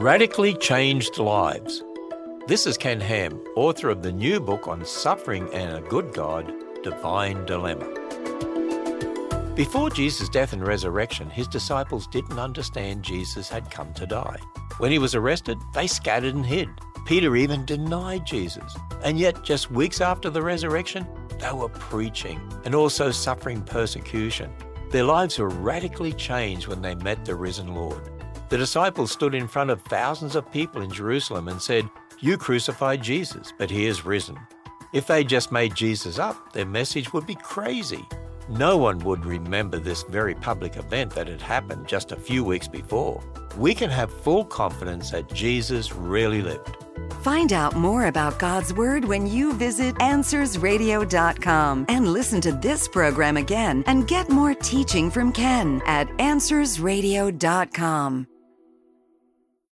Radically Changed Lives. This is Ken Ham, author of the new book on suffering and a good God, Divine Dilemma. Before Jesus' death and resurrection, his disciples didn't understand Jesus had come to die. When he was arrested, they scattered and hid. Peter even denied Jesus. And yet, just weeks after the resurrection, they were preaching and also suffering persecution. Their lives were radically changed when they met the risen Lord. The disciples stood in front of thousands of people in Jerusalem and said, You crucified Jesus, but he is risen. If they just made Jesus up, their message would be crazy. No one would remember this very public event that had happened just a few weeks before. We can have full confidence that Jesus really lived. Find out more about God's Word when you visit AnswersRadio.com and listen to this program again and get more teaching from Ken at AnswersRadio.com.